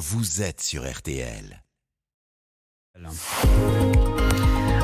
vous êtes sur RTL.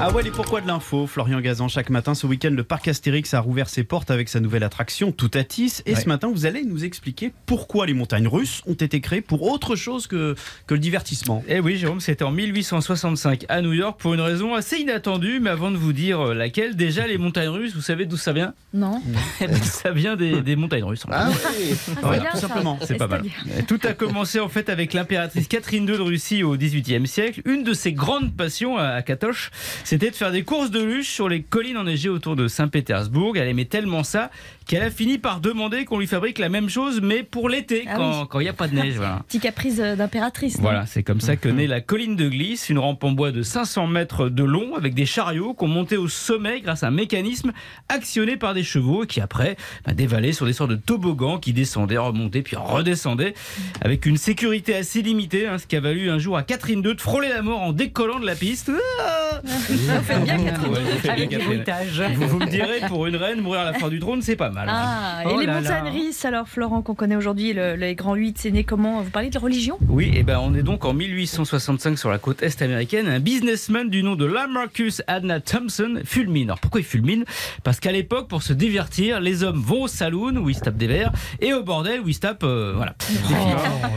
Ah ouais, et pourquoi de l'info Florian Gazan, chaque matin, ce week-end, le parc Astérix a rouvert ses portes avec sa nouvelle attraction, Toutatis. Et ce matin, vous allez nous expliquer pourquoi les montagnes russes ont été créées pour autre chose que, que le divertissement. Eh oui, Jérôme, c'était en 1865 à New York pour une raison assez inattendue. Mais avant de vous dire euh, laquelle, déjà, les montagnes russes, vous savez d'où ça vient? Non. Eh ben, Ça vient des, des montagnes russes. Ah oui Ah, c'est Voilà, bien, tout ça. simplement. C'est pas mal. Tout a commencé en fait avec l'impératrice Catherine II de Russie au XVIIIe siècle. Une de ses grandes passions à Katoche, c'était de faire des courses de luge sur les collines enneigées autour de Saint-Pétersbourg. Elle aimait tellement ça qu'elle a fini par demander qu'on lui fabrique la même chose, mais pour l'été, Ah quand oui. il n'y a pas de neige. Voilà. Petit caprice euh, d'impératrice. Voilà, c'est comme ça que naît la colline de glisse, une rampe en bois de 500 mètres de long avec des chariots qu'on montait au sommet grâce à un mécanisme actionné par des chevaux et qui après bah, dévalait sur des sortes de toboggans qui descendaient, remontaient puis redescendaient avec une sécurité assez limitée, hein, ce qui a valu un jour à Catherine II de frôler la mort en décollant de la piste. Ah Vous faites bien, Catherine. Ouais, vous faites bien, Catherine. Vous, vous me direz, pour une reine, mourir à la fin du trône, c'est pas mal. Ah, et Oh les montagnes russes, alors Florent, qu'on connaît aujourd'hui, le- les grands 8, c'est né comment? Vous parlez de religion? Oui, et ben on est donc en 1865 sur la côte est américaine. Un businessman du nom de Lamarcus Adna Thompson fulmine. Alors pourquoi il fulmine? Parce qu'à l'époque, pour se divertir, les hommes vont au saloon où ils se tapent des verres et au bordel où ils se tapent, euh, voilà. filles.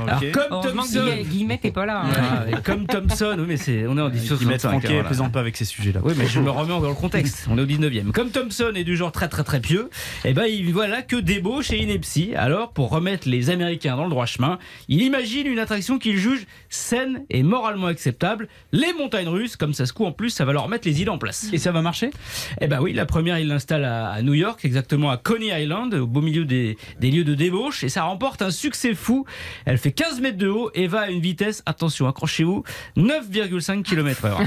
Alors comme Thompson, Guillet- Guillemet n'est pas là. hein. Ah, comme Thompson, oui mais c'est, on est en Qui mettent 1865. Franquet, hein, voilà. Plaisante pas avec ces sujets-là. Oui, mais je me remets dans le contexte. On est au 19e. Comme Thompson est du genre très très très pieux, eh ben il voilà que débauche et ineptie. Alors, pour remettre les Américains dans le droit chemin, il imagine une attraction qu'il juge saine et moralement acceptable. Les montagnes russes, comme ça se coud en plus, ça va leur mettre les îles en place. Et ça va marcher? Eh ben oui, la première, il l'installe à, à New York, exactement à Coney Island, au beau milieu des, des lieux de débauche, et ça remporte un succès fou. Elle fait 15 mètres de haut et va à une vitesse, attention, accrochez-vous, 9,5 km heure.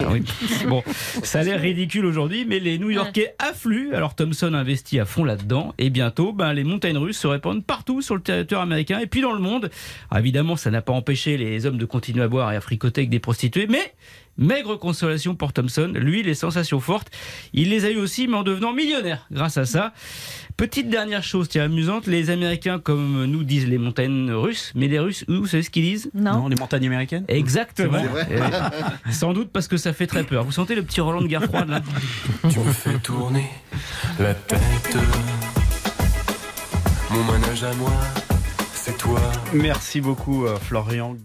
Ah oui. Bon, ça a l'air ridicule aujourd'hui, mais les New-Yorkais affluent. Alors Thompson investit à fond là-dedans, et bientôt, ben, les montagnes russes se répandent partout sur le territoire américain et puis dans le monde. Alors, évidemment, ça n'a pas empêché les hommes de continuer à boire et à fricoter avec des prostituées, mais Maigre consolation pour Thompson, lui, les sensations fortes, il les a eu aussi, mais en devenant millionnaire grâce à ça. Petite dernière chose, tiens, amusante, les Américains, comme nous disent les montagnes russes, mais les Russes, vous savez ce qu'ils disent? Non. les montagnes américaines? Exactement. Sans doute parce que ça fait très peur. Vous sentez le petit Roland de guerre froide là? Tu me fais tourner la tête. Mon manège à moi, c'est toi. Merci beaucoup, euh, Florian.